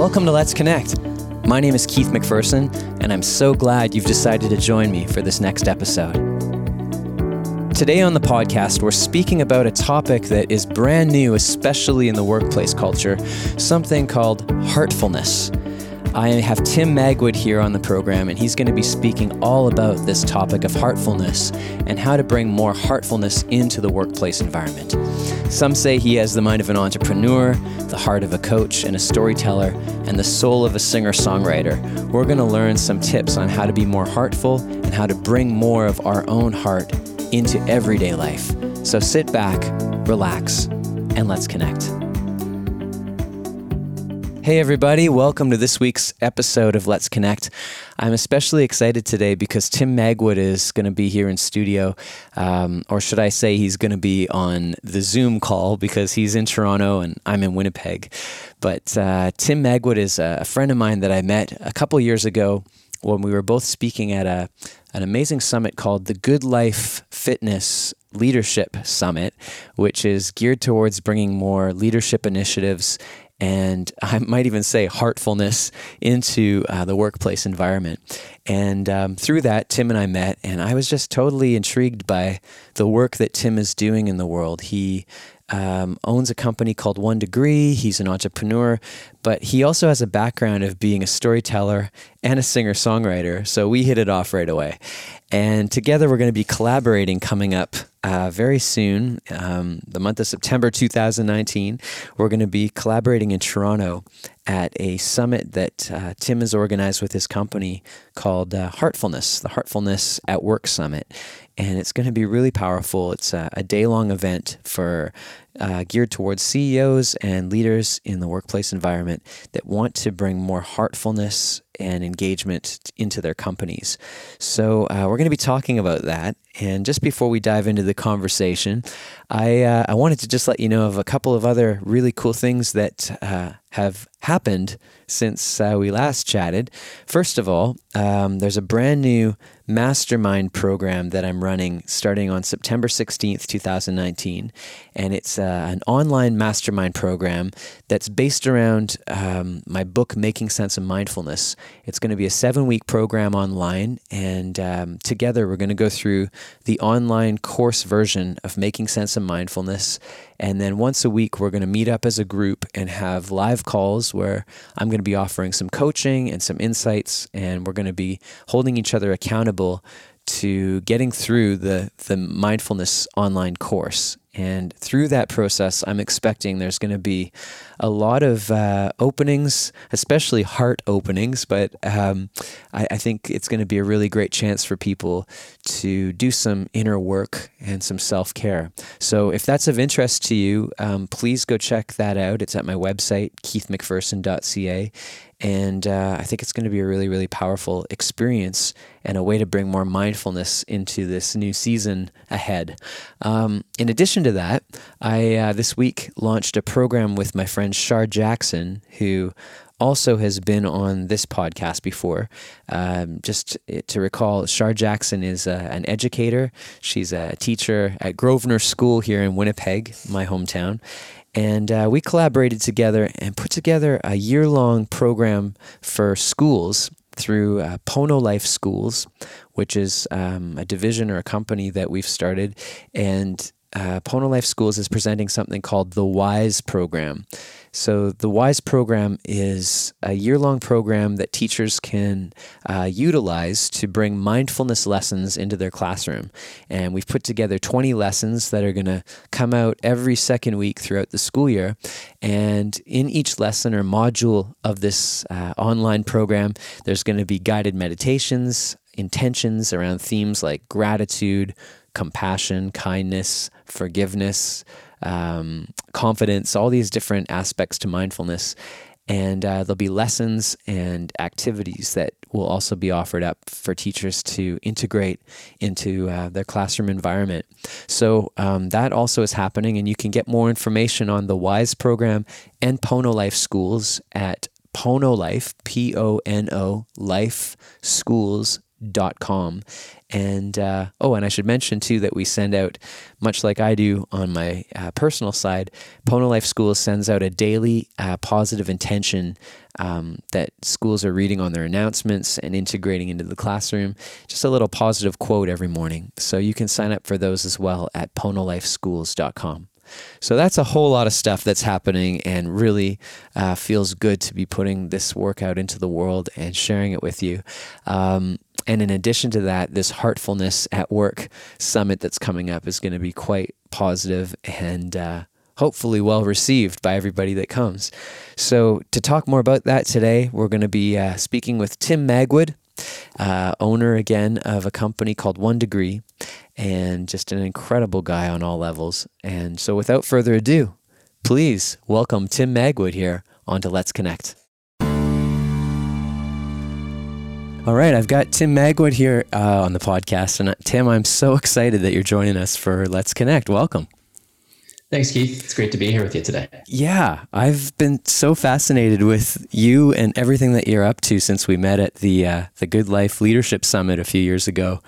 Welcome to Let's Connect. My name is Keith McPherson, and I'm so glad you've decided to join me for this next episode. Today on the podcast, we're speaking about a topic that is brand new, especially in the workplace culture something called heartfulness. I have Tim Magwood here on the program, and he's going to be speaking all about this topic of heartfulness and how to bring more heartfulness into the workplace environment. Some say he has the mind of an entrepreneur, the heart of a coach and a storyteller, and the soul of a singer songwriter. We're going to learn some tips on how to be more heartful and how to bring more of our own heart into everyday life. So sit back, relax, and let's connect. Hey, everybody, welcome to this week's episode of Let's Connect. I'm especially excited today because Tim Magwood is going to be here in studio, um, or should I say, he's going to be on the Zoom call because he's in Toronto and I'm in Winnipeg. But uh, Tim Magwood is a friend of mine that I met a couple years ago when we were both speaking at a an amazing summit called the Good Life Fitness Leadership Summit, which is geared towards bringing more leadership initiatives and I might even say heartfulness into uh, the workplace environment. And um, through that, Tim and I met, and I was just totally intrigued by the work that Tim is doing in the world. He um, owns a company called One Degree. He's an entrepreneur, but he also has a background of being a storyteller and a singer songwriter. So we hit it off right away. And together we're going to be collaborating coming up uh, very soon, um, the month of September 2019. We're going to be collaborating in Toronto at a summit that uh, Tim has organized with his company called uh, Heartfulness, the Heartfulness at Work Summit. And it's going to be really powerful. It's a, a day long event for uh, geared towards CEOs and leaders in the workplace environment that want to bring more heartfulness and engagement into their companies. So, uh, we're going to be talking about that. And just before we dive into the conversation, I, uh, I wanted to just let you know of a couple of other really cool things that uh, have happened since uh, we last chatted. First of all, um, there's a brand new mastermind program that I'm running starting on September 16th, 2019. And it's uh, an online mastermind program that's based around um, my book, Making Sense of Mindfulness. It's going to be a seven week program online. And um, together, we're going to go through the online course version of Making Sense of Mindfulness. And then once a week, we're going to meet up as a group and have live calls where I'm going to be offering some coaching and some insights. And we're going to be holding each other accountable to getting through the, the mindfulness online course. And through that process, I'm expecting there's going to be a lot of uh, openings, especially heart openings. But um, I, I, think it's going to be a really great chance for people to do some inner work and some self care. So if that's of interest to you, um, please go check that out. It's at my website, keithmcpherson.ca. And uh, I think it's going to be a really, really powerful experience and a way to bring more mindfulness into this new season ahead. Um, in addition to that, I uh, this week launched a program with my friend Shar Jackson, who also has been on this podcast before. Um, just to recall, Shar Jackson is uh, an educator. She's a teacher at Grosvenor School here in Winnipeg, my hometown. And uh, we collaborated together and put together a year long program for schools through uh, Pono Life Schools, which is um, a division or a company that we've started. And uh, Pono Life Schools is presenting something called the WISE program. So, the WISE program is a year long program that teachers can uh, utilize to bring mindfulness lessons into their classroom. And we've put together 20 lessons that are going to come out every second week throughout the school year. And in each lesson or module of this uh, online program, there's going to be guided meditations, intentions around themes like gratitude, compassion, kindness, forgiveness um, confidence, all these different aspects to mindfulness. And uh, there'll be lessons and activities that will also be offered up for teachers to integrate into uh, their classroom environment. So um, that also is happening, and you can get more information on the WISE program and Pono Life Schools at Pono Life, P O N O Life Schools com. And uh, oh, and I should mention too that we send out, much like I do on my uh, personal side, Pono Life Schools sends out a daily uh, positive intention um, that schools are reading on their announcements and integrating into the classroom. Just a little positive quote every morning. So you can sign up for those as well at ponolifeschools.com. So that's a whole lot of stuff that's happening and really uh, feels good to be putting this work out into the world and sharing it with you. Um, and in addition to that, this Heartfulness at Work summit that's coming up is going to be quite positive and uh, hopefully well received by everybody that comes. So, to talk more about that today, we're going to be uh, speaking with Tim Magwood, uh, owner again of a company called One Degree and just an incredible guy on all levels. And so, without further ado, please welcome Tim Magwood here onto Let's Connect. All right, I've got Tim Magwood here uh, on the podcast. And uh, Tim, I'm so excited that you're joining us for Let's Connect. Welcome. Thanks, Keith. It's great to be here with you today. Yeah, I've been so fascinated with you and everything that you're up to since we met at the uh, the Good Life Leadership Summit a few years ago,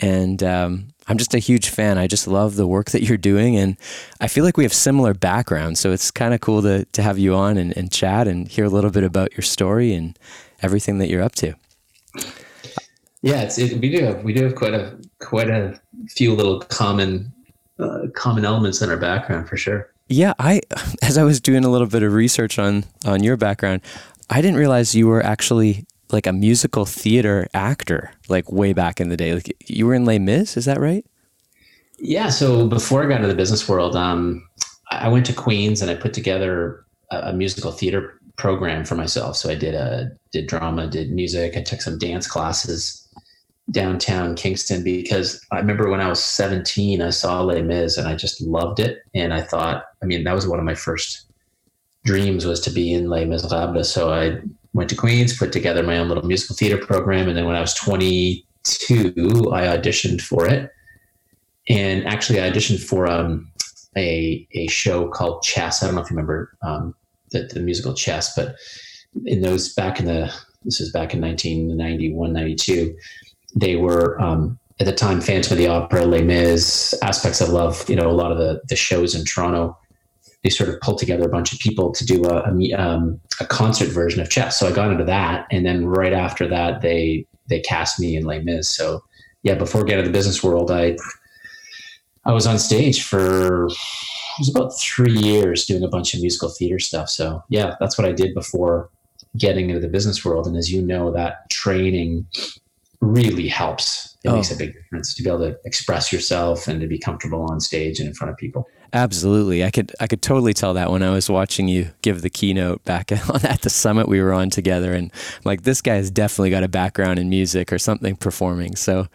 and um, I'm just a huge fan. I just love the work that you're doing, and I feel like we have similar backgrounds. So it's kind of cool to to have you on and, and chat and hear a little bit about your story and everything that you're up to. Yeah, it's it, we do have we do have quite a quite a few little common uh, common elements in our background for sure. Yeah, I as I was doing a little bit of research on on your background, I didn't realize you were actually like a musical theater actor, like way back in the day. Like you were in Les Mis, is that right? Yeah. So before I got into the business world, um, I went to Queens and I put together a, a musical theater program for myself. So I did a uh, did drama, did music. I took some dance classes downtown Kingston because I remember when I was 17, I saw Les Mis and I just loved it. And I thought, I mean, that was one of my first dreams was to be in Les Miserables. So I went to Queens, put together my own little musical theater program. And then when I was 22, I auditioned for it. And actually, I auditioned for um, a, a show called Chess. I don't know if you remember um, the, the musical Chess, but in those back in the, this is back in 1991, 92, they were, um, at the time, Phantom of the Opera, Les Mis, Aspects of Love, you know, a lot of the, the shows in Toronto they sort of pulled together a bunch of people to do a, a, um, a, concert version of chess. So I got into that, and then right after that, they they cast me in Les Mis. So yeah, before getting into the business world, I I was on stage for was about three years doing a bunch of musical theater stuff. So yeah, that's what I did before getting into the business world. And as you know, that training really helps. It oh. makes a big difference to be able to express yourself and to be comfortable on stage and in front of people. Absolutely. I could I could totally tell that when I was watching you give the keynote back at the summit we were on together and like this guy has definitely got a background in music or something performing. So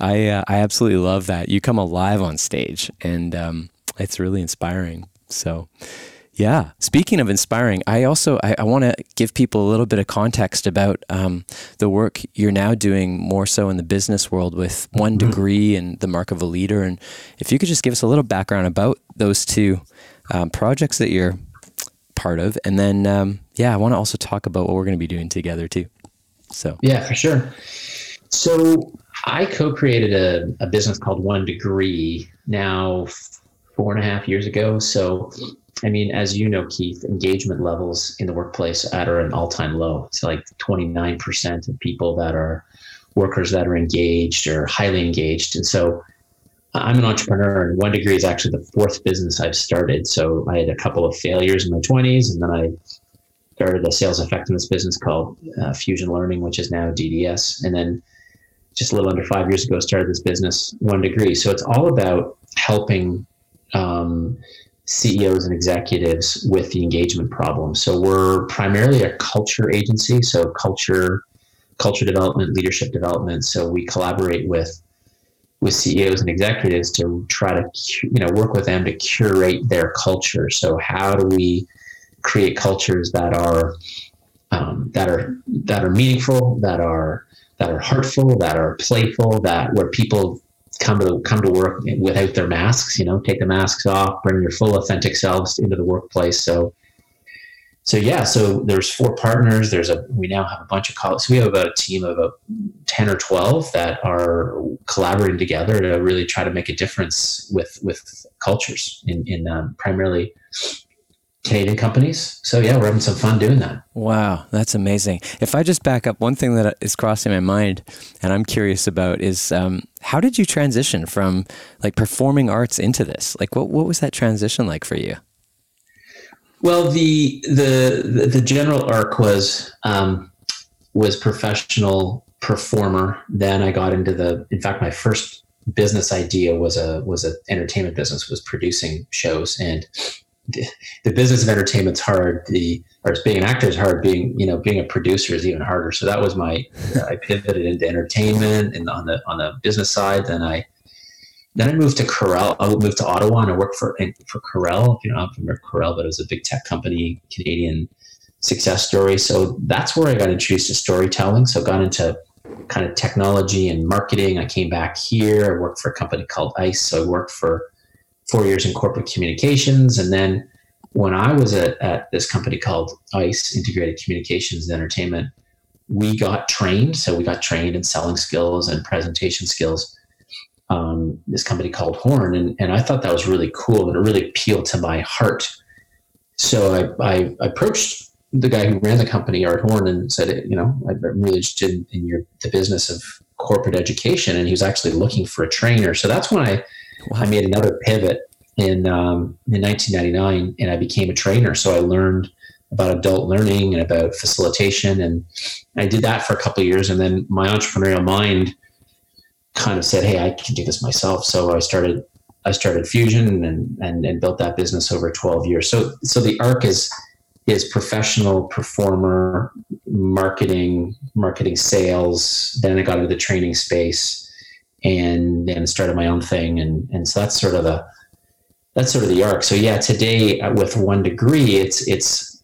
I uh, I absolutely love that. You come alive on stage and um, it's really inspiring. So yeah. Speaking of inspiring, I also I, I want to give people a little bit of context about um, the work you're now doing more so in the business world with one mm-hmm. degree and the mark of a leader. And if you could just give us a little background about those two um, projects that you're part of, and then um, yeah, I want to also talk about what we're going to be doing together too. So yeah, for sure. So I co-created a, a business called One Degree now four and a half years ago. So I mean, as you know, Keith, engagement levels in the workplace are at an all-time low. It's like 29% of people that are workers that are engaged or highly engaged. And so I'm an entrepreneur, and One Degree is actually the fourth business I've started. So I had a couple of failures in my 20s, and then I started a sales effectiveness business called uh, Fusion Learning, which is now DDS. And then just a little under five years ago, started this business, One Degree. So it's all about helping um, CEOs and executives with the engagement problem. So we're primarily a culture agency, so culture, culture development, leadership development. So we collaborate with with CEOs and executives to try to you know work with them to curate their culture. So how do we create cultures that are um, that are that are meaningful, that are that are heartful, that are playful, that where people come to come to work without their masks. You know, take the masks off, bring your full authentic selves into the workplace. So, so yeah, so there's four partners. There's a we now have a bunch of colleagues. So we have about a team of about ten or twelve that are collaborating together to really try to make a difference with with cultures in in um, primarily Canadian companies. So yeah, we're having some fun doing that. Wow, that's amazing. If I just back up, one thing that is crossing my mind, and I'm curious about, is um, how did you transition from like performing arts into this? Like, what what was that transition like for you? Well, the the the, general arc was um, was professional performer. Then I got into the. In fact, my first business idea was a was an entertainment business. Was producing shows, and the, the business of entertainment's hard. The or being an actor is hard. Being you know being a producer is even harder. So that was my. I pivoted into entertainment and on the on the business side. Then I then I moved to Corel. I moved to Ottawa and I worked for for Corel. If you know, I'm familiar with Corel, but it was a big tech company, Canadian success story. So that's where I got introduced to storytelling. So I got into kind of technology and marketing. I came back here. I worked for a company called ICE. So I worked for four years in corporate communications. And then when I was at, at this company called ICE, Integrated Communications and Entertainment, we got trained. So we got trained in selling skills and presentation skills um, this company called Horn, and, and I thought that was really cool and it really appealed to my heart. So I, I approached the guy who ran the company, Art Horn, and said, you know, I'm really interested in, in your the business of corporate education, and he was actually looking for a trainer. So that's when I wow. I made another pivot in um, in 1999, and I became a trainer. So I learned about adult learning and about facilitation, and I did that for a couple of years, and then my entrepreneurial mind kind of said, "Hey, I can do this myself." So I started I started Fusion and, and and built that business over 12 years. So so the arc is is professional performer marketing marketing sales then i got into the training space and then started my own thing. And and so that's sort of the that's sort of the arc. So yeah today uh, with one degree it's it's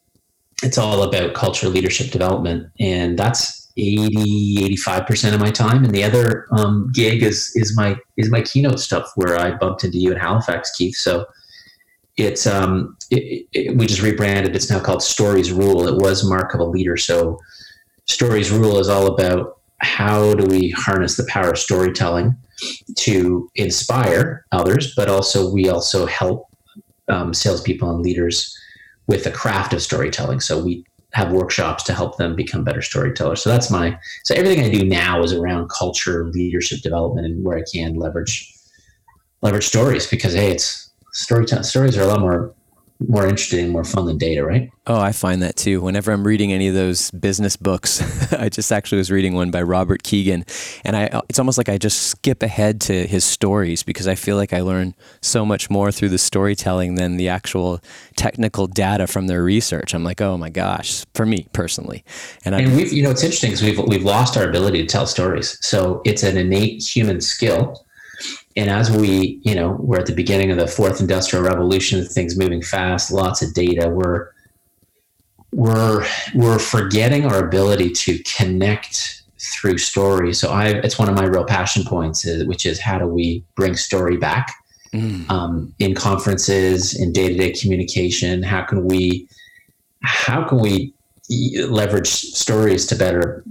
it's all about culture leadership development. And that's 80 85% of my time. And the other um, gig is is my is my keynote stuff where i bumped into you in halifax keith. So it's um it, it, we just rebranded. It's now called stories rule. It was mark of a leader. So stories rule is all about how do we harness the power of storytelling to inspire others but also we also help um, salespeople and leaders with the craft of storytelling so we have workshops to help them become better storytellers. So that's my so everything I do now is around culture, leadership development, and where I can leverage leverage stories because hey, it's storytelling. Stories are a lot more more interesting, more fun than data, right? Oh, I find that too. Whenever I'm reading any of those business books, I just actually was reading one by Robert Kegan, and I uh, it's almost like I just skip ahead to his stories because I feel like I learn so much more through the storytelling than the actual technical data from their research. I'm like, oh my gosh, for me personally, and, and we've you know it's interesting because we've we've lost our ability to tell stories. So it's an innate human skill and as we, you know, we're at the beginning of the fourth industrial revolution, things moving fast, lots of data, we're we're we're forgetting our ability to connect through story. So I, it's one of my real passion points, is, which is how do we bring story back mm. um, in conferences, in day to day communication? How can we how can we leverage stories to better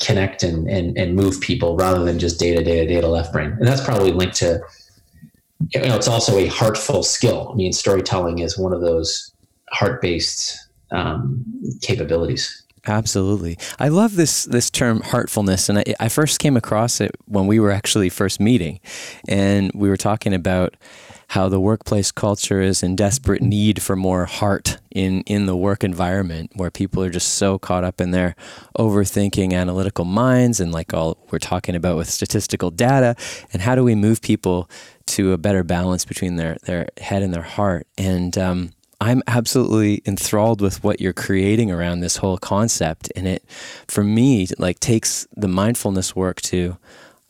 connect and, and, and move people rather than just data, data, data left brain. And that's probably linked to, you know, it's also a heartful skill. I mean, storytelling is one of those heart based um, capabilities. Absolutely. I love this this term heartfulness and I, I first came across it when we were actually first meeting and we were talking about how the workplace culture is in desperate need for more heart in, in the work environment where people are just so caught up in their overthinking analytical minds and like all we're talking about with statistical data and how do we move people to a better balance between their, their head and their heart. And um, I'm absolutely enthralled with what you're creating around this whole concept and it for me like takes the mindfulness work to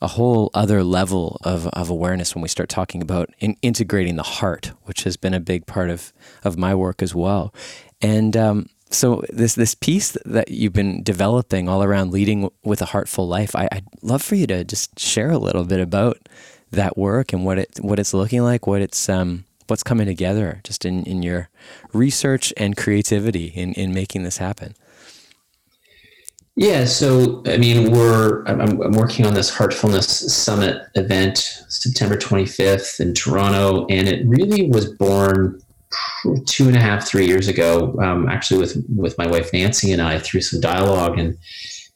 a whole other level of, of awareness when we start talking about in integrating the heart, which has been a big part of, of my work as well. And um, so this this piece that you've been developing all around leading with a heartful life, I, would love for you to just share a little bit about that work and what it what it's looking like, what it's um, what's coming together just in, in your research and creativity in, in making this happen? Yeah, so I mean, we're I'm, I'm, working on this Heartfulness Summit event September 25th in Toronto, and it really was born two and a half, three years ago. Um, actually, with with my wife Nancy and I through some dialogue, and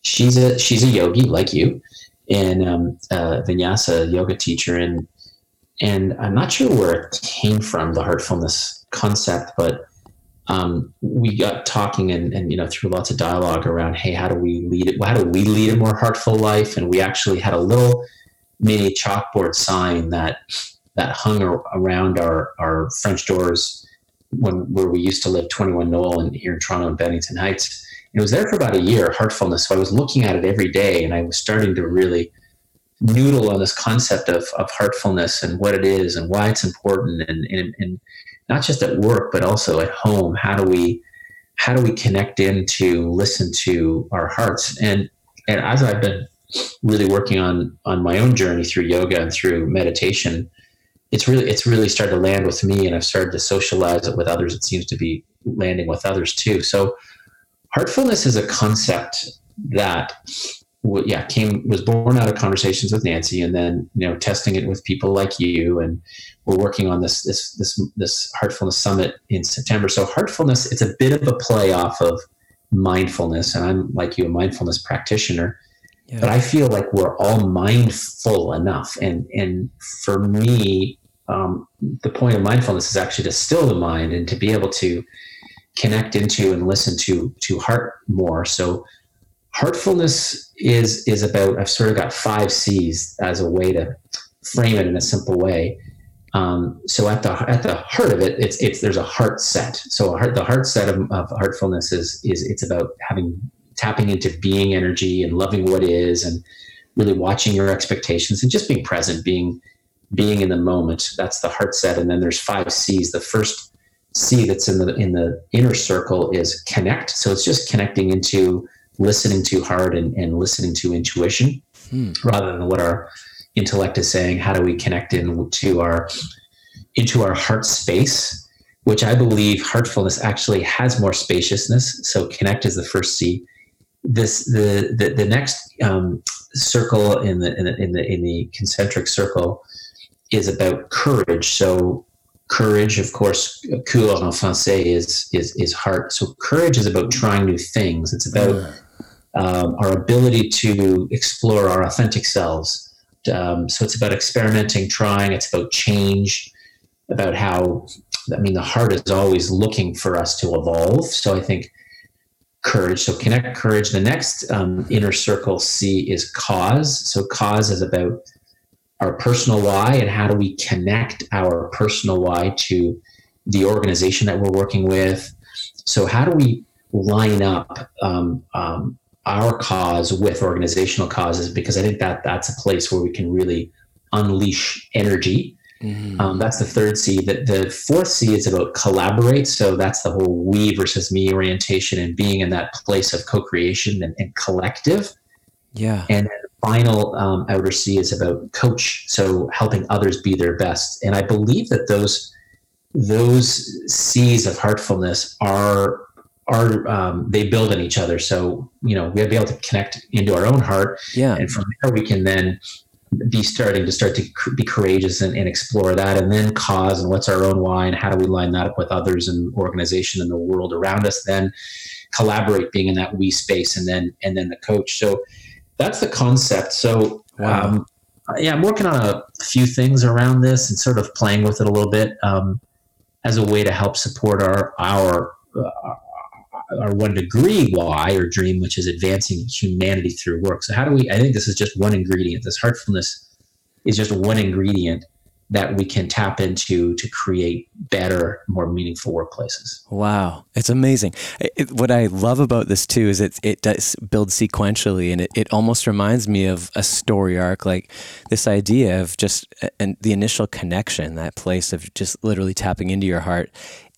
she's a she's a yogi like you, and um, a vinyasa yoga teacher, and and I'm not sure where it came from the heartfulness concept, but um, we got talking and, and you know through lots of dialogue around hey how do we lead it? How do we lead a more heartful life? And we actually had a little mini chalkboard sign that that hung ar- around our our french doors when where we used to live 21 Noel and here in Toronto and Bennington Heights. And it was there for about a year heartfulness. So I was looking at it every day and I was starting to really noodle on this concept of, of heartfulness and what it is and why it's important and, and, and not just at work but also at home. How do we how do we connect in to listen to our hearts? And and as i've been really working on on my own journey through yoga and through meditation it's really it's really started to land with me and i've started to socialize it with others. It seems to be landing with others too. So heartfulness is a concept that yeah came was born out of conversations with nancy and then you know testing it with people like you and we're working on this this this this heartfulness summit in September. So heartfulness, it's a bit of a play off of mindfulness, and I'm like you, a mindfulness practitioner. Yeah. But I feel like we're all mindful enough, and and for me, um, the point of mindfulness is actually to still the mind and to be able to connect into and listen to to heart more. So heartfulness is is about I've sort of got five C's as a way to frame it in a simple way. Um, so at the at the heart of it, it's it's there's a heart set. So heart, the heart set of, of heartfulness is is it's about having tapping into being energy and loving what is, and really watching your expectations and just being present, being being in the moment. That's the heart set. And then there's five C's. The first C that's in the in the inner circle is connect. So it's just connecting into listening to heart and, and listening to intuition hmm. rather than what our intellect is saying. How do we connect into our into our heart space which i believe heartfulness actually has more spaciousness. So connect is the first c. This the the, the next um, circle in the, in the in the in the concentric circle is about courage. So courage of course courage en français is is is heart. So courage is about trying new things. It's about um, our ability to explore our authentic selves um, so it's about experimenting, trying. It's about change, about how, I mean, the heart is always looking for us to evolve. So I think courage. So connect courage. The next um, inner circle C is cause. So cause is about our personal why and how do we connect our personal why to the organization that we're working with. So how do we line up um, um, our cause with organizational causes because I think that that's a place where we can really unleash energy. Mm-hmm. Um, that's the third C. That the fourth C is about collaborate. So that's the whole we versus me orientation and being in that place of co-creation and, and collective. Yeah. And then the final um, outer C is about coach. So helping others be their best. And I believe that those those C's of heartfulness are are um, they build on each other. So you know we have to be able to connect into our own heart, yeah, and from there we can then be starting to start to be courageous and, and, explore that, and then cause and what's our own why, and how do we line that up with others and organization and the world around us. Then collaborate, being in that we space, and then and then the coach. So that's the concept. So. Wow. Um, yeah, I'm working on a few things around this and sort of playing with it a little bit um, as a way to help support our our uh, our one degree why or dream, which is advancing humanity through work. So how do we? I think this is just one ingredient. This heartfulness is just one ingredient that we can tap into to create better, more meaningful workplaces. Wow, it's amazing. It, what I love about this too is it it does build sequentially, and it, it almost reminds me of a story arc, like this idea of just and the initial connection, that place of just literally tapping into your heart,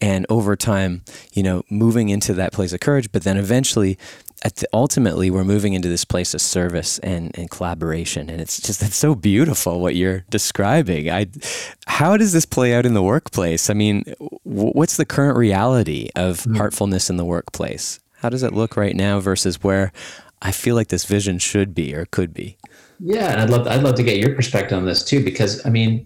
and over time, you know, moving into that place of courage, but then eventually the, ultimately we're moving into this place of service and, and collaboration. And it's just it's so beautiful what you're describing. I how does this play out in the workplace? I mean what's the current reality of mm-hmm. heartfulness in the workplace? How does it look right now versus where i feel like this vision should be or could be? Yeah and i'd love i'd love to get your perspective on this too because i mean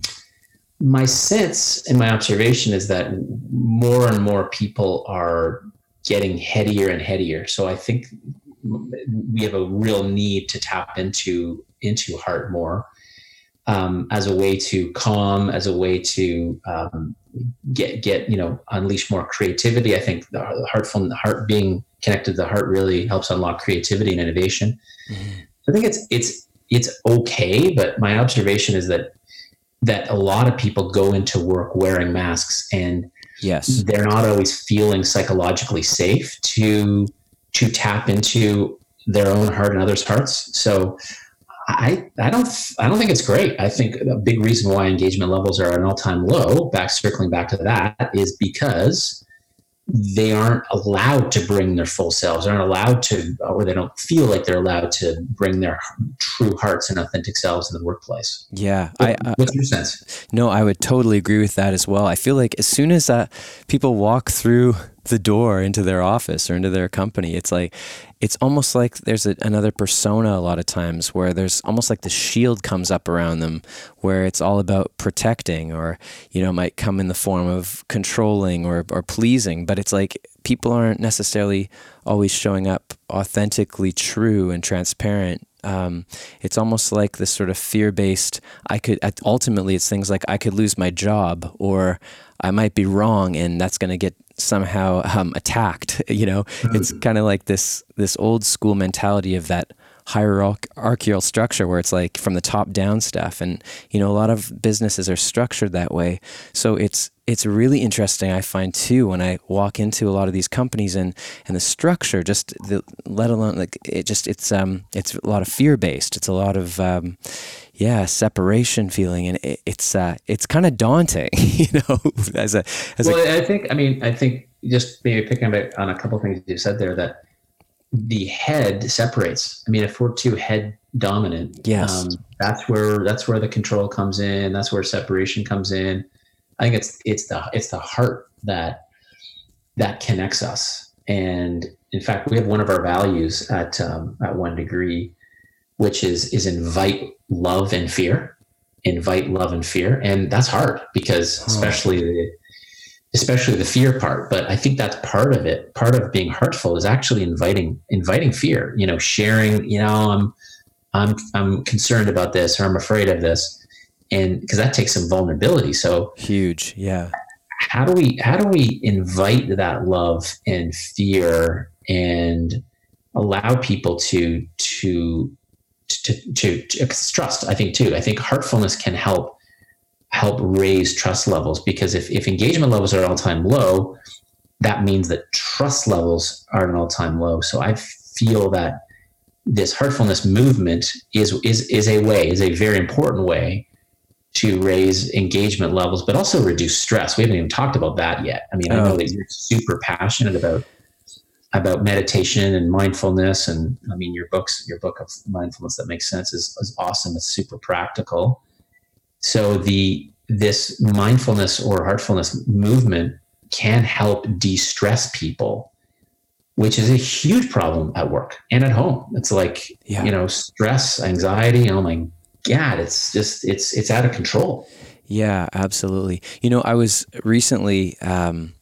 my sense and my observation is that more and more people are getting headier and headier. So I think we have a real need to tap into into heart more um, as a way to calm, as a way to um, get get you know unleash more creativity. I think the heart from the heart being connected to the heart really helps unlock creativity and innovation. Mm-hmm. I think it's it's it's okay, but my observation is that that a lot of people go into work wearing masks and yes they're not always feeling psychologically safe to to tap into their own heart and others hearts so I, I don't I don't think it's great. I think a big reason why engagement levels are at an all time low, back circling back to that, is because they aren't allowed to bring their full selves, aren't allowed to, or they don't feel like they're allowed to bring their true hearts and authentic selves in the workplace. Yeah. What, I, uh, what's your sense? No, I would totally agree with that as well. I feel like as soon as uh, people walk through the door into their office or into their company. It's like, it's almost like there's a, another persona a lot of times where there's almost like the shield comes up around them where it's all about protecting or, you know, might come in the form of controlling or, or pleasing. But it's like people aren't necessarily always showing up authentically true and transparent um, it's almost like this sort of fear-based i could ultimately it's things like i could lose my job or i might be wrong and that's going to get somehow um, attacked. You know, it's kind of like this this old school mentality of that hierarchical structure where it's like from the top down stuff. And you know a lot of businesses are structured that way. So it's it's really interesting i find too when i walk into a lot of these companies and and the structure just the let alone like it just it's um it's a lot of fear based it's a lot of um yeah separation feeling and it, it's uh it's kind of daunting you know as a as well a, I think i mean i think just maybe picking up on a couple things you said there that the head separates. I mean if we're too head dominant yes. um, that's where that's where the control comes in that's where separation comes in. I think it's it's the it's the heart that that connects us. And in fact we have one of our values at um, at one degree which is is invite love and fear invite love and fear. And that's hard because especially the especially the fear part. But i think that's part of it. Part of being heartful is actually inviting inviting fear you know sharing you know i'm i'm i'm concerned about this or i'm afraid of this. And because that takes some vulnerability. So huge. Yeah. how do we how do we invite that love and fear and allow people to to to, to, to trust. I think too. I think heartfulness can help help raise trust levels because if, if engagement levels are all time low, that means that trust levels are at an all time low. So I feel that this heartfulness movement is is is a way, is a very important way to raise engagement levels, but also reduce stress. We haven't even talked about that yet. I mean, oh. I know oh. that you're super passionate about about meditation and mindfulness. And I mean, your books, your book of mindfulness that makes sense is, is awesome. It's super practical. So the this mindfulness or heartfulness movement can help de-stress people, which is a huge problem at work and at home. It's like yeah. you know, stress, anxiety. Oh my god, it's just it's it's out of control. Yeah, absolutely. You know, I was recently. Um,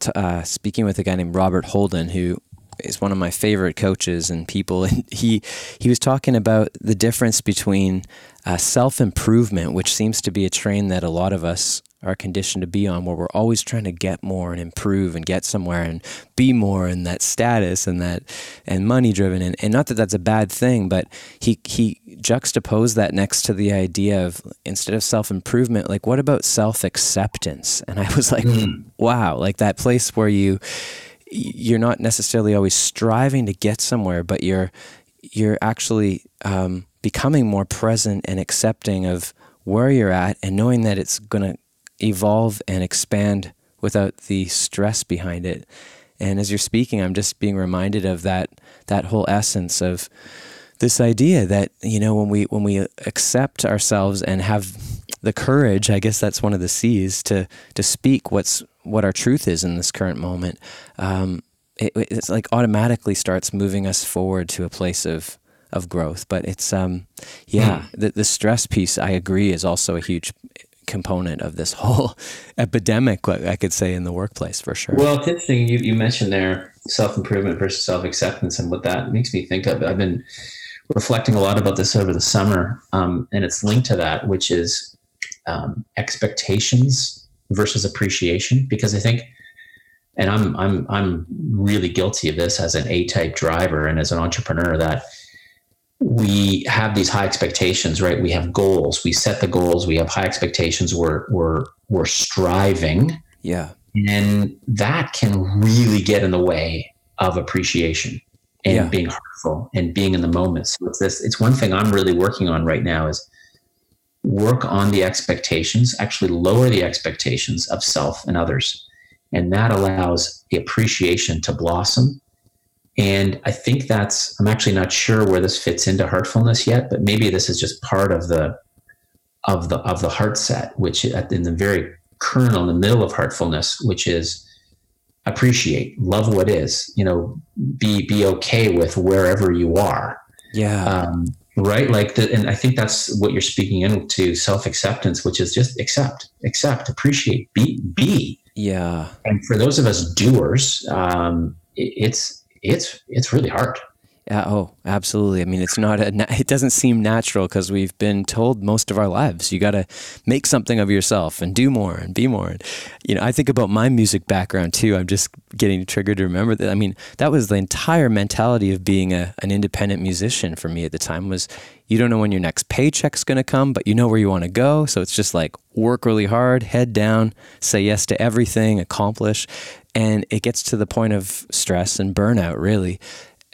t- uh, speaking with a guy named Robert Holden, who is one of my favorite coaches and people, and he he was talking about the difference between uh, self improvement, which seems to be a train that a lot of us are conditioned to be on, where we're always trying to get more and improve and get somewhere and be more and that status and that and money driven and, and not that that's a bad thing, but he he juxtaposed that next to the idea of instead of self improvement, like what about self acceptance? And I was like, mm. wow, like that place where you you're not necessarily always striving to get somewhere, but you're you're actually um, becoming more present and accepting of where you're at and knowing that it's going to evolve and expand without the stress behind it. And as you're speaking, I'm just being reminded of that that whole essence of this idea that you know when we when we accept ourselves and have the courage, I guess that's one of the C's to to speak what's what our truth is in this current moment. Um, it, it's like automatically starts moving us forward to a place of of growth. But it's um, yeah, mm. the the stress piece I agree is also a huge component of this whole epidemic, I could say, in the workplace for sure. Well, it's interesting you, you mentioned there self improvement versus self acceptance, and what that makes me think of. I've been reflecting a lot about this over the summer, um, and it's linked to that, which is um, expectations versus appreciation. Because I think, and I'm I'm I'm really guilty of this as an A type driver and as an entrepreneur that we have these high expectations, right? We have goals. We set the goals. We have high expectations. We're we're we're striving. Yeah. And that can really get in the way of appreciation and yeah. being heartful and being in the moment. So it's this it's one thing I'm really working on right now is work on the expectations, actually lower the expectations of self and others. And that allows the appreciation to blossom and I think that's, I'm actually not sure where this fits into heartfulness yet, but maybe this is just part of the, of the, of the heart set, which in the very kernel, in the middle of heartfulness, which is appreciate, love what is, you know, be, be okay with wherever you are. Yeah. Um, right. Like the, and I think that's what you're speaking into self-acceptance, which is just accept, accept, appreciate, be, be. Yeah. And for those of us doers, um, it's, it's it's really hard. Yeah, oh, absolutely. I mean, it's not a, it doesn't seem natural because we've been told most of our lives you got to make something of yourself and do more and be more. And, you know, I think about my music background too. I'm just getting triggered to remember that. I mean, that was the entire mentality of being a, an independent musician for me at the time was you don't know when your next paycheck's going to come, but you know where you want to go. So it's just like work really hard, head down, say yes to everything, accomplish. And it gets to the point of stress and burnout, really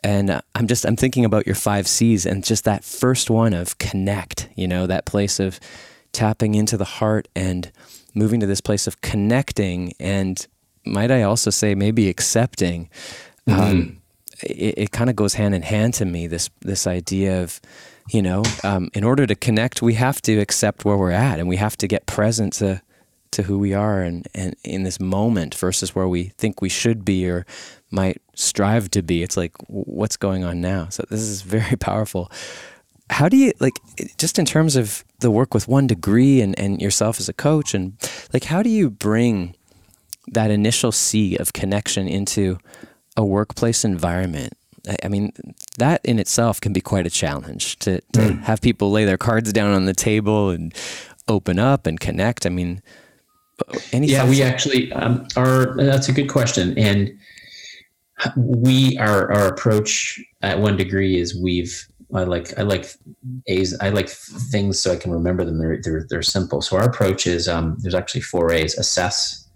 and i'm just i'm thinking about your five c's and just that first one of connect you know that place of tapping into the heart and moving to this place of connecting and might i also say maybe accepting mm-hmm. um, it, it kind of goes hand in hand to me this this idea of you know um, in order to connect we have to accept where we're at and we have to get present to to who we are and, and in this moment versus where we think we should be or might strive to be. It's like, what's going on now? So this is very powerful. How do you like just in terms of the work with one degree and, and yourself as a coach and like how do you bring that initial C of connection into a workplace environment? I mean, that in itself can be quite a challenge to, to mm. have people lay their cards down on the table and open up and connect. I mean, any yeah, we actually um, are. That's a good question, and we our our approach at one degree is we've I like I like A's I like things so I can remember them. They're they're, they're simple. So our approach is um, there's actually four A's: assess,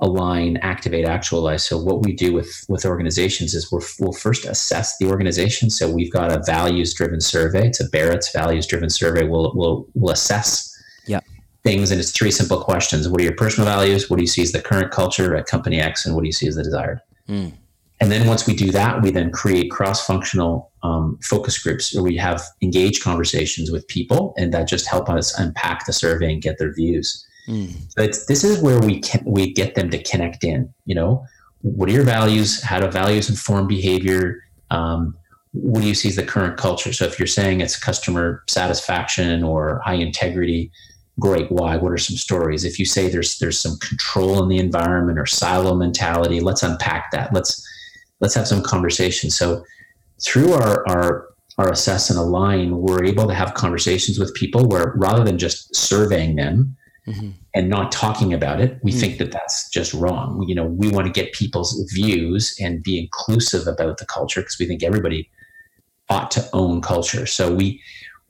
align, activate, actualize. So what we do with with organizations is we're, we'll first assess the organization. So we've got a values driven survey. It's a Barrett's values driven survey. We'll we'll we'll assess. Yeah. Things and it's three simple questions. What are your personal values? What do you see as the current culture at company X, and what do you see as the desired? Mm. And then once we do that, we then create cross-functional um, focus groups where we have engaged conversations with people, and that just help us unpack the survey and get their views. Mm. So this is where we can we get them to connect in. You know, what are your values? How do values inform behavior? Um, what do you see as the current culture? So if you're saying it's customer satisfaction or high integrity, great. Why? What are some stories? If you say there's there's some control in the environment or silo mentality, let's unpack that. Let's let's have some conversation. So through our, our, our assess and align, we're able to have conversations with people where rather than just surveying them mm-hmm. and not talking about it, we mm-hmm. think that that's just wrong. You know, we want to get people's views and be inclusive about the culture because we think everybody ought to own culture. So we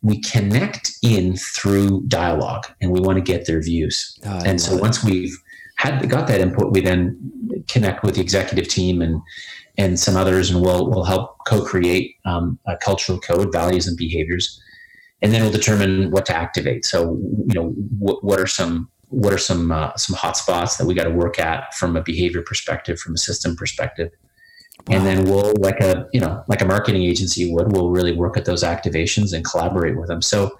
we connect in through dialogue and we want to get their views. Oh, and so it. once we've had got that input, we then connect with the executive team and and some others, and we'll we'll help co-create um, a cultural code, values, and behaviors, and then we'll determine what to activate. So, you know, what, what are some what are some uh, some hot spots that we got to work at from a behavior perspective, from a system perspective, wow. and then we'll like a you know like a marketing agency would, we'll really work at those activations and collaborate with them. So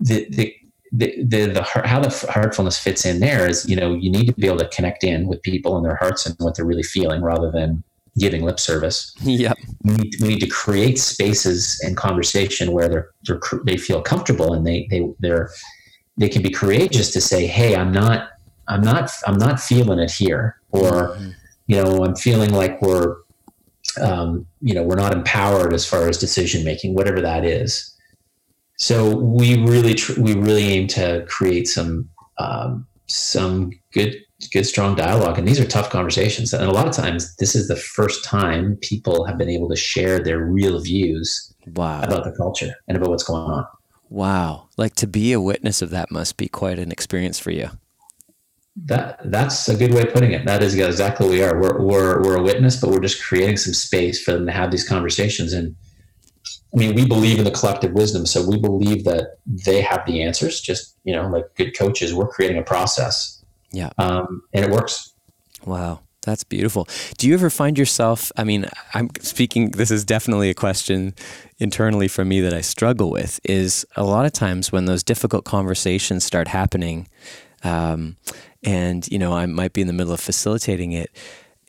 the the the, the, the how the heartfulness fits in there is you know you need to be able to connect in with people and their hearts and what they're really feeling rather than giving lip service. Yep. We need, we need to create spaces and conversation where they're, they're they feel comfortable and they they they're they can be courageous to say, "Hey, I'm not I'm not I'm not feeling it here," or mm-hmm. you know, I'm feeling like we're um, you know we're not empowered as far as decision making, whatever that is. So we really tr- we really aim to create some um, some good good strong dialogue. And these are tough conversations. And a lot of times this is the first time people have been able to share their real views wow. about the culture and about what's going on. Wow. Like to be a witness of that must be quite an experience for you. That that's a good way of putting it. That is exactly what we are. We're, we're, we're a witness but we're just creating some space for them to have these conversations. And I mean, we believe in the collective wisdom, so we believe that they have the answers. Just you know, like good coaches, we're creating a process yeah. Um, and it works. Wow. That's beautiful. Do you ever find yourself? I mean, I'm speaking, this is definitely a question internally for me that I struggle with is a lot of times when those difficult conversations start happening, um, and, you know, I might be in the middle of facilitating it,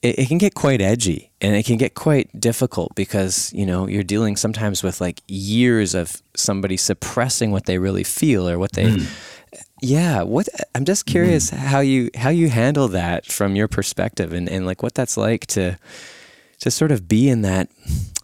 it, it, can get quite edgy and it can get quite difficult because, you know, you're dealing sometimes with like years of somebody suppressing what they really feel or what they. Mm yeah, what I'm just curious mm. how you how you handle that from your perspective and, and like what that's like to to sort of be in that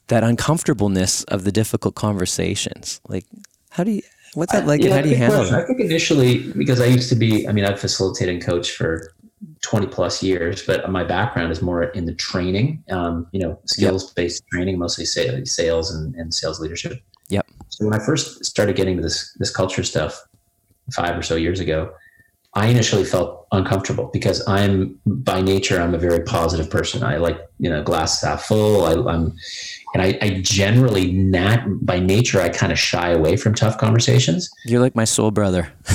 that uncomfortableness of the difficult conversations. Like how do you what's that like yeah, and how do you handle that? I think initially because I used to be I mean I've facilitated and coached for 20 plus years, but my background is more in the training, um, you know, skills based yep. training, mostly sales and, and sales leadership. Yep. So when I first started getting to this this culture stuff, five or so years ago, I initially felt uncomfortable because I'm by nature I'm a very positive person. I like you know glass half full. I, am and I, I, generally not by nature I kind of shy away from tough conversations. You're like my soul brother.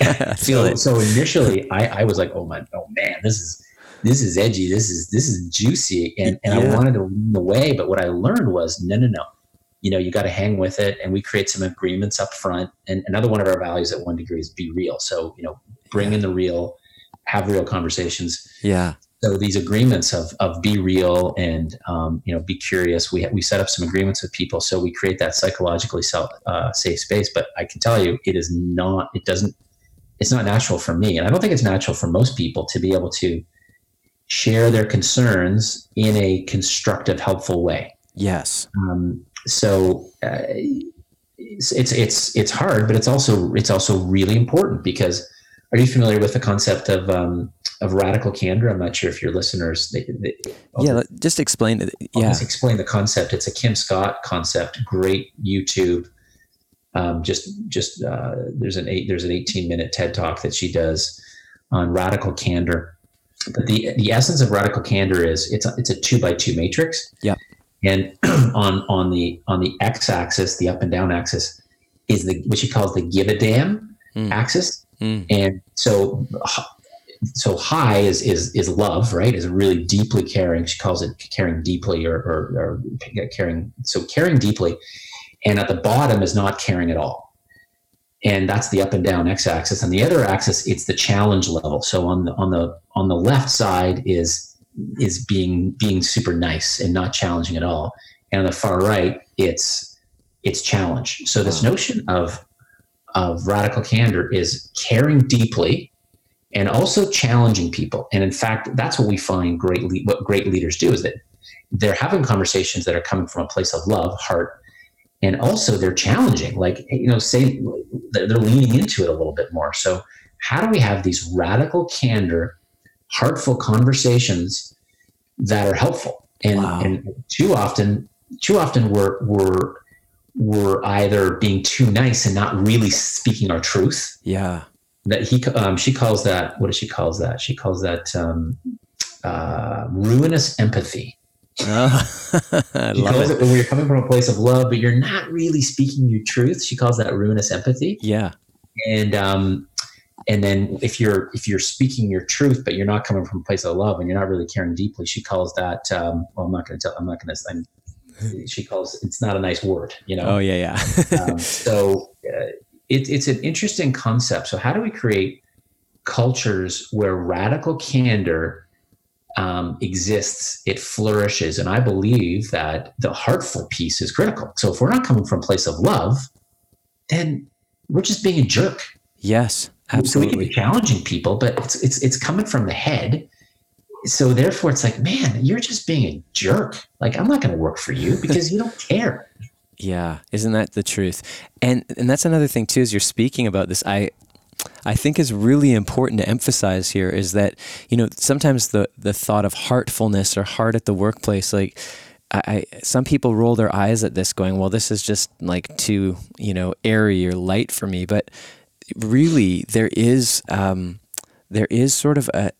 I feel so, it. So initially I, I was like, oh my, oh man, this is this is edgy. This is this is juicy, and and yeah. I wanted to lean away. But what I learned was no, no, no you know you got to hang with it and we create some agreements up front and another one of our values at one degree is be real. So you know bring in the real have real conversations. Yeah. So these agreements of, of be real and um, you know be curious we, we set up some agreements with people so we create that psychologically self, uh, safe space. But i can tell you it is not it doesn't it's not natural for me and i don't think it's natural for most people to be able to share their concerns in a constructive helpful way. Yes. Um, so uh, it's, it's it's it's hard, but it's also it's also really important because are you familiar with the concept of um, of radical candor? I'm not sure if your listeners. They, they, yeah, just explain it. Yeah, just explain the concept. It's a Kim Scott concept. Great YouTube. Um, just just uh, there's an eight there's an 18 minute TED talk that she does on radical candor. But the the essence of radical candor is it's a, it's a two by two matrix. Yeah. And on on the on the x-axis, the up and down axis, is the what she calls the give a damn mm. axis. Mm. And so so high is is is love, right? Is really deeply caring. She calls it caring deeply or, or, or caring. So caring deeply, and at the bottom is not caring at all. And that's the up and down x-axis. On the other axis, it's the challenge level. So on the on the on the left side is is being being super nice and not challenging at all. And on the far right, it's it's challenge. So this notion of of radical candor is caring deeply and also challenging people. And in fact, that's what we find great le- what great leaders do is that they're having conversations that are coming from a place of love, heart, and also they're challenging. Like you know, say they're leaning into it a little bit more. So how do we have these radical candor heartful conversations that are helpful. And, wow. and too often, too often we're, we're, we're either being too nice and not really speaking our truth. Yeah. That he, um, she calls that, what does she calls that? She calls that, um, uh, ruinous empathy. I she calls it. it when you're coming from a place of love, but you're not really speaking your truth. She calls that ruinous empathy. Yeah. And, um, and then if you're if you're speaking your truth but you're not coming from a place of love and you're not really caring deeply she calls that um, well i'm not going to tell i'm not going to i'm she calls it's not a nice word you know? Oh yeah yeah. Um, so uh, it, it's an interesting concept. So how do we create cultures where radical candor um, exists it flourishes? And i believe that the heartful piece is critical. So if we're not coming from a place of love then we're just being a jerk. Yes Absolutely. So we can be challenging people, but it's it's it's coming from the head. So therefore, it's like, man, you're just being a jerk. Like I'm not going to work for you because you don't care. Yeah, isn't that the truth? And and that's another thing too. As you're speaking about this, I I think is really important to emphasize here is that you know sometimes the the thought of heartfulness or heart at the workplace, like. I, some people roll their eyes at this, going, "Well, this is just like too, you know, airy or light for me." But really there is um, there is sort of a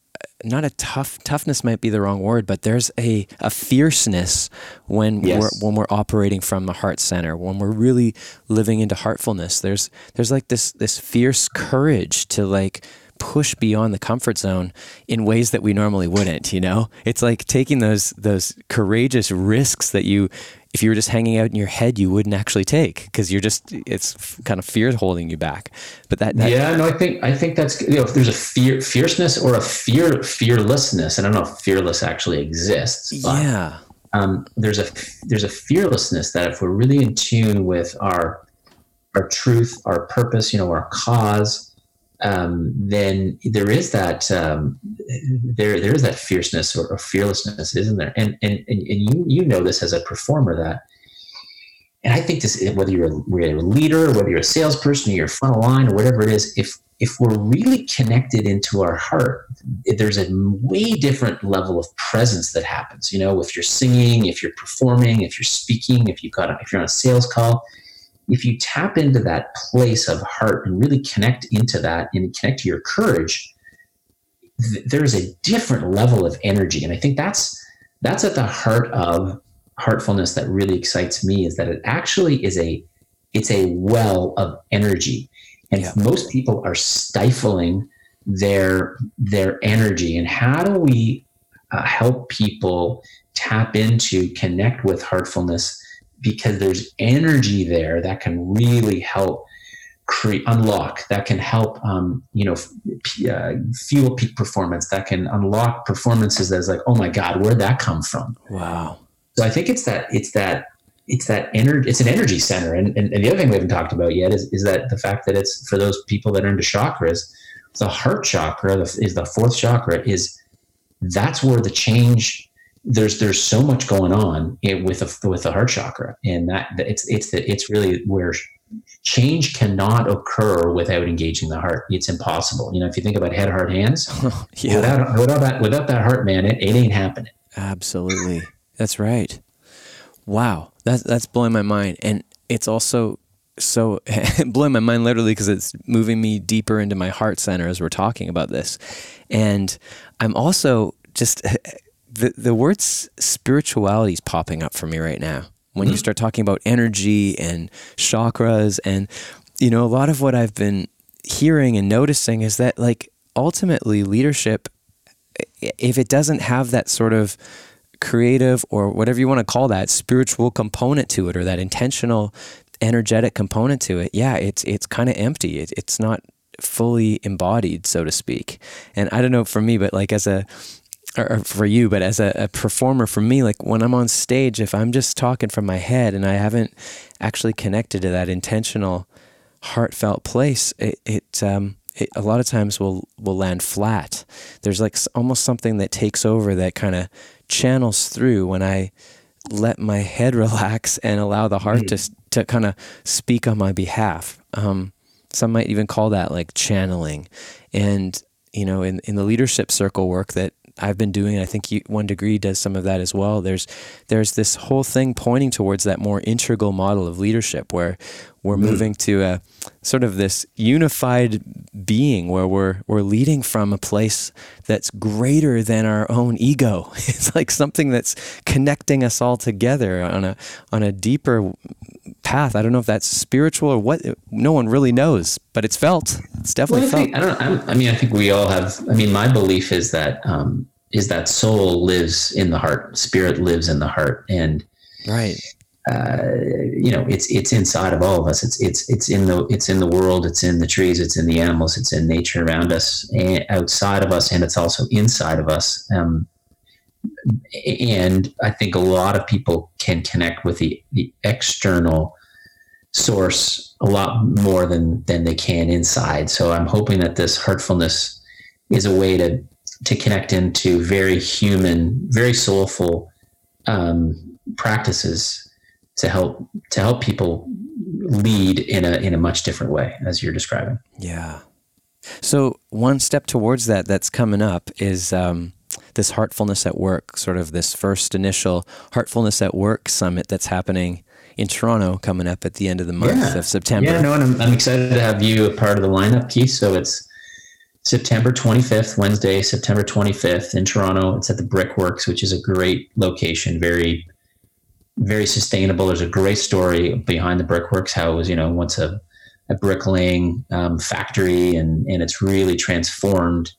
not a tough toughness might be the wrong word, but there's a, a fierceness when yes. we're when we're operating from the heart center, when we're really living into heartfulness. There's there's like this this fierce courage to like push beyond the comfort zone in ways that we normally wouldn't, you know? It's like taking those those courageous risks that you if you were just hanging out in your head, you wouldn't actually take because you're just it's kind of fear holding you back. But that, that, yeah, no, I think I think that's you know if there's a fear fierceness or a fear fearlessness, and I don't know if fearless actually exists. But, yeah, um, there's a there's a fearlessness that if we're really in tune with our our truth, our purpose, you know, our cause, um, then there is that um, there there is that fierceness or, or, fearlessness, isn't there? And, and and you you know this as a performer that, and I think this whether you're a, you're a leader, whether you're a salesperson, or you're front of line, or whatever it is, if if we're really connected into our heart, there's a way different level of presence that happens. You know, if you're singing, if you're performing, if you're speaking, if you've got a, if you're on a sales call, if you tap into that place of heart and really connect into that and connect to your courage, th- there's a different level of energy. And I think that's that's at the heart of heartfulness that really excites me is that it actually is a it's a well of energy. And yeah. most people are stifling their their energy. And how do we uh, help people tap into connect with heartfulness because there's energy there that can really help create unlock that can help um, you know uh, fuel peak performance that can unlock performances that's like oh my god where'd that come from? Wow. So i think it's that it's that it's that energy it's an energy center. And, and, and, the other thing we haven't talked about yet is, is that the fact that it's for those people that are into chakras the heart chakra is the fourth chakra is that's where the change there's there's so much going on with the with the heart chakra, and that it's it's the, it's really where change cannot occur without engaging the heart. It's impossible. You know, if you think about head, heart, hands, yeah. without, without that without that heart, man, it, it ain't happening. Absolutely, that's right. Wow, that's that's blowing my mind, and it's also so blowing my mind literally because it's moving me deeper into my heart center as we're talking about this, and I'm also just the the word spirituality is popping up for me right now. When mm-hmm. you start talking about energy and chakras, and you know, a lot of what I've been hearing and noticing is that like ultimately leadership, if it doesn't have that sort of creative or whatever you want to call that spiritual component to it or that intentional energetic component to it yeah it's it's kind of empty it, it's not fully embodied so to speak and i don't know for me but like as a or for you, but as a, a, performer, for me, like when I'm on stage, if I'm just talking from my head and I haven't actually connected to that intentional, heartfelt place, it, it, um, it a lot of times will will land flat. There's like almost something that takes over that kind of channels through when I let my head relax and allow the heart mm. to to kind of speak on my behalf. Um, some might even call that like channeling, and you know, in, in the leadership circle work that I've been doing. I think you, one degree does some of that as well. There's there's this whole thing pointing towards that more integral model of leadership where we're mm. moving to a sort of this unified being where we're we're leading from a place that's greater than our own ego. It's like something that's connecting us all together on a on a deeper path. I don't know if that's spiritual or what. No one really knows, but it's felt. It's definitely well, I felt. I don't. I, I, mean, I think we all have. I mean, my belief is that um, is that soul lives in the heart, spirit lives in the heart, and right. Uh, you know, it's it's inside of all of us. It's it's it's in the it's in the world. It's in the trees. It's in the animals. It's in nature around us, and outside of us, and it's also inside of us. Um, and I think a lot of people can connect with the, the external source a lot more than than they can inside. So I'm hoping that this heartfulness is a way to to connect into very human, very soulful um, practices to help to help people lead in a in a much different way as you're describing. Yeah. So one step towards that that's coming up is um, this heartfulness at work, sort of this first initial heartfulness at work summit that's happening in Toronto coming up at the end of the month yeah. of September. Yeah, no, and I'm, I'm excited to have you a part of the lineup, Keith. So it's September 25th, Wednesday, September 25th in Toronto. It's at the Brickworks, which is a great location, very, very sustainable. There's a great story behind the Brickworks, how it was, you know, once a, a bricklaying um, factory and, and it's really transformed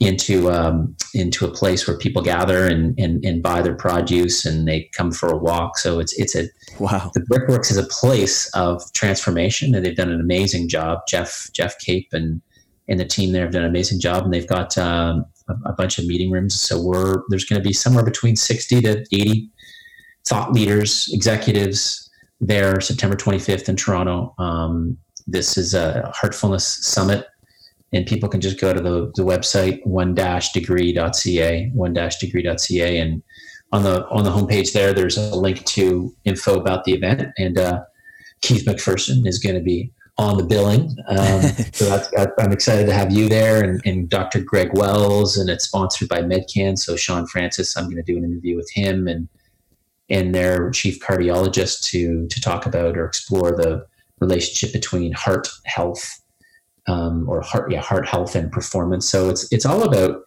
into um, into a place where people gather and, and and buy their produce and they come for a walk. So it's it's a wow. The Brickworks is a place of transformation, and they've done an amazing job. Geoff Geoff Cape and and the team there have done an amazing job, and they've got um, a, a, bunch of meeting rooms. So we're there's going to be somewhere between sixty to eighty thought leaders, executives there, September 25th in Toronto. Um, this is a Heartfulness Summit and people can just go to the, the website one-degree.ca one-degree.ca and on the on the homepage there there's a link to info about the event and uh, keith mcpherson is going to be on the billing um, so that's, i'm excited to have you there and, and, dr greg wells and it's sponsored by medcan so Shaun Francis i'm going to do an interview with him and and their chief cardiologist to to talk about or explore the relationship between heart health um, or heart yeah heart health and performance. So it's it's all about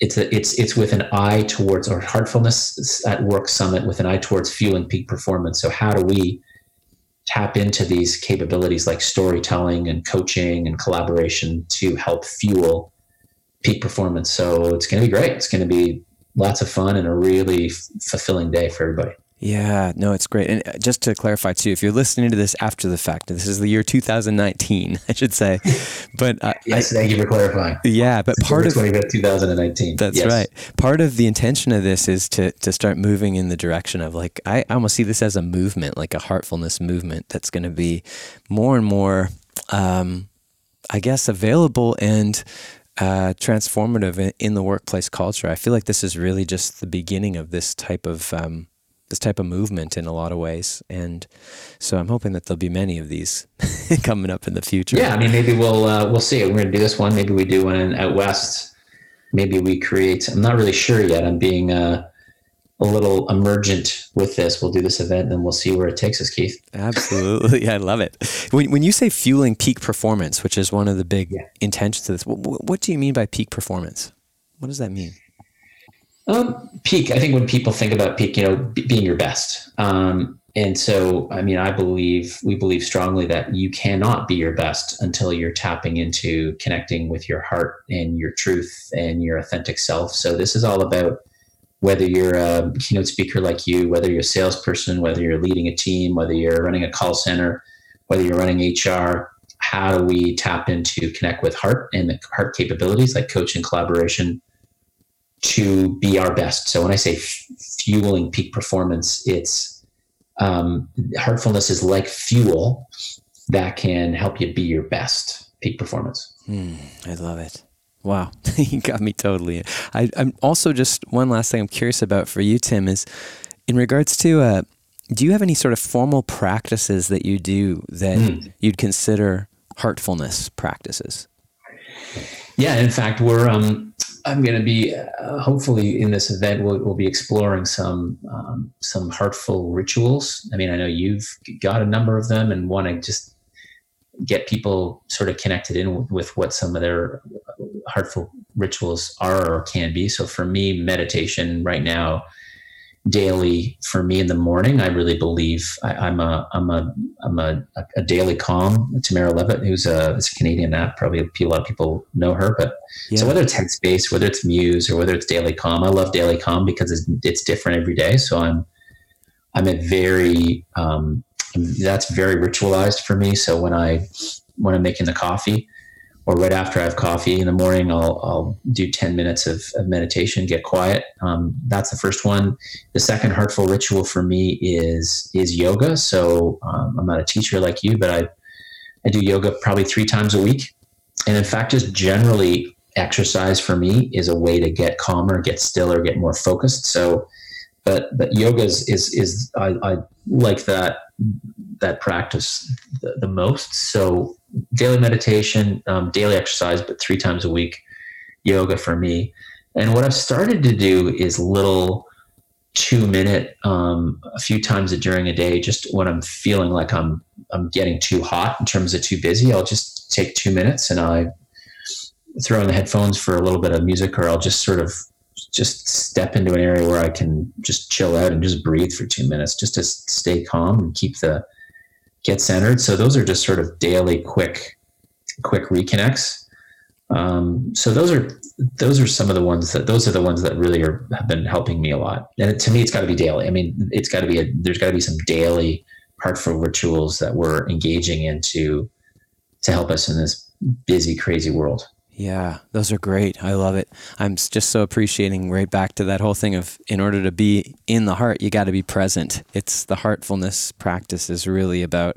it's a, it's it's with an eye towards or heartfulness at work summit with an eye towards fueling peak performance. So how do we tap into these capabilities like storytelling and coaching and collaboration to help fuel peak performance? So it's going to be great. It's going to be lots of fun and a really f- fulfilling day for everybody. Yeah, no, it's great. And uh, just to clarify too, if you're listening to this after the fact, this is the year 2019, I should say. But uh, yes, I, thank you for clarifying. Yeah, but part of 2019. That's yes. right. Part of the intention of this is to to start moving in the direction of like I, I almost see this as a movement, like a heartfulness movement that's going to be more and more, um, I guess, available and uh, transformative in, in, the workplace culture. I feel like this is really just the beginning of this type of um, this type of movement in a lot of ways. And so I'm hoping that there'll be many of these coming up in the future. Yeah, I mean, maybe we'll uh, we'll see. We're going to do this one. Maybe we do one out west. Maybe we create. I'm not really sure yet. I'm being uh, a little emergent with this. We'll do this event, and we'll see where it takes us, Keith. Absolutely, I love it. When when you say fueling peak performance, which is one of the big yeah. intentions of this, what, what do you mean by peak performance? What does that mean? Um, peak. I think when people think about peak, you know, b- being your best. Um, and so, I mean, I believe we believe strongly that you cannot be your best until you're tapping into connecting with your heart and your truth and your authentic self. So this is all about whether you're a keynote speaker like you, whether you're a salesperson, whether you're leading a team, whether you're running a call center, whether you're running HR. How do we tap into connect with heart and the heart capabilities like coaching, collaboration, to be our best. So when I say f- fueling peak performance, it's um, heartfulness is like fuel that can help you be your best peak performance. Mm, I love it. Wow, you got me totally. I, am also just one last thing I'm curious about for you, Tim, is in regards to uh, do you have any sort of formal practices that you do that mm. you'd consider heartfulness practices? Yeah, in fact, we're um, I'm going to be uh, hopefully in this event. We'll, we'll be exploring some um, some heartful rituals. I mean, I know you've got a number of them, and want to just get people sort of connected in with what some of their heartful rituals are or can be. So for me, meditation right now daily for me in the morning. I really believe I, am a I'm a I'm a, a daily calm. Tamara Levitt, who's a, a Canadian app, probably a lot of people know her. But yeah. so whether it's Headspace, whether it's Muse, or whether it's Daily Calm, I love Daily Calm because it's, it's different every day. So I'm I'm a very um, that's very ritualized for me. So when I when I'm making the coffee, or right after I have coffee in the morning, I'll, I'll do 10 minutes of, of meditation, get quiet. Um, that's the first one. The second heartful ritual for me is, is yoga. So um, I'm not a teacher like you, but I, I do yoga probably three times a week. And in fact, just generally exercise for me is a way to get calmer, get stiller, get more focused. So, but, but yoga is, is, is I, I like that, that practice the, the most. So daily meditation, um, daily exercise, but three times a week yoga for me. And what I've started to do is little two minute, um, a few times during a day, just when I'm feeling like I'm I'm getting too hot in terms of too busy, I'll just take two minutes and I throw in the headphones for a little bit of music, or I'll just sort of just step into an area where I can just chill out and just breathe for two minutes, just to stay calm and keep the get centered. So those are just sort of daily quick, quick reconnects. Um, so those are those are some of the ones that those are the ones that really are have been helping me a lot. And it, to me, it's got to be daily. I mean, it's got to be a, there's got to be some daily heartful rituals that we're engaging into to help us in this busy, crazy world. Yeah, those are great. I love it. I'm just so appreciating right back to that whole thing of in order to be in the heart, you got to be present. It's the heartfulness practice is really about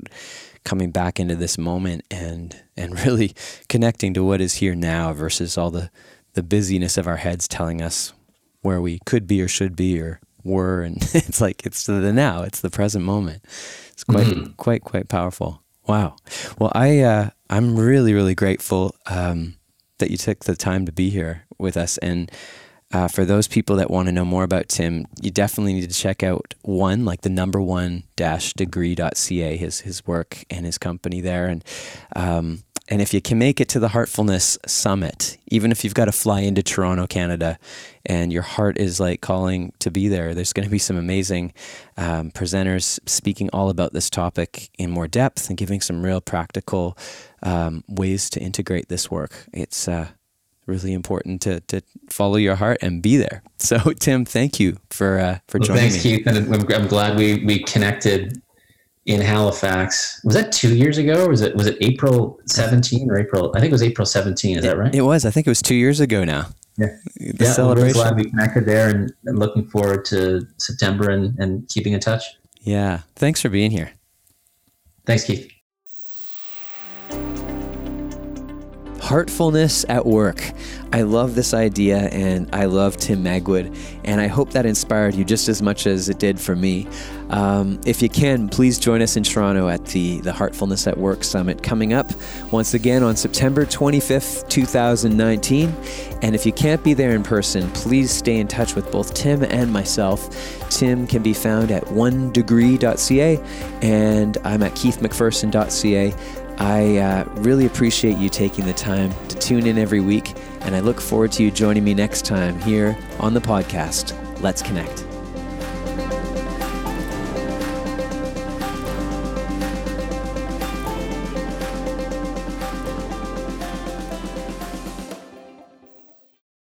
coming back into this moment and and really connecting to what is here now versus all the the busyness of our heads telling us where we could be or should be or were and it's like it's the now, it's the present moment. It's quite mm-hmm. quite quite powerful. Wow. Well, I uh, I'm really really grateful um, that you took the time to be here with us. And uh, for those people that want to know more about Tim, you definitely need to check out one, like the number one dash degree.ca, his, his work and his company there. And, um, and if you can make it to the Heartfulness Summit, even if you've got to fly into Toronto, Canada, and your heart is like calling to be there, there's going to be some amazing um, presenters speaking all about this topic in more depth and giving some real practical um, ways to integrate this work. It's uh, really important to, to follow your heart and be there. So, Tim, thank you for uh, for well, joining thanks, me. Keith, and I'm, I'm glad we we connected in Halifax. Was that two years ago, or was it was it April 17 or April? I think it was April 17. Is it, that right? It was. I think it was two years ago now. Yeah, the yeah, celebration. I'm glad we connected there, and, and looking forward to September and, and keeping in touch. Yeah, thanks for being here. Thanks, Keith. Heartfulness at work. I love this idea and I love Tim Magwood, and I hope that inspired you just as much as it did for me. Um, if you can, please join us in Toronto at the, the Heartfulness at Work Summit coming up once again on September 25th, 2019. And if you can't be there in person, please stay in touch with both Tim and myself. Tim can be found at onedegree.ca, and I'm at keithmcpherson.ca. I uh, really appreciate you taking the time to tune in every week, and I look forward to you joining me next time here on the podcast. Let's connect.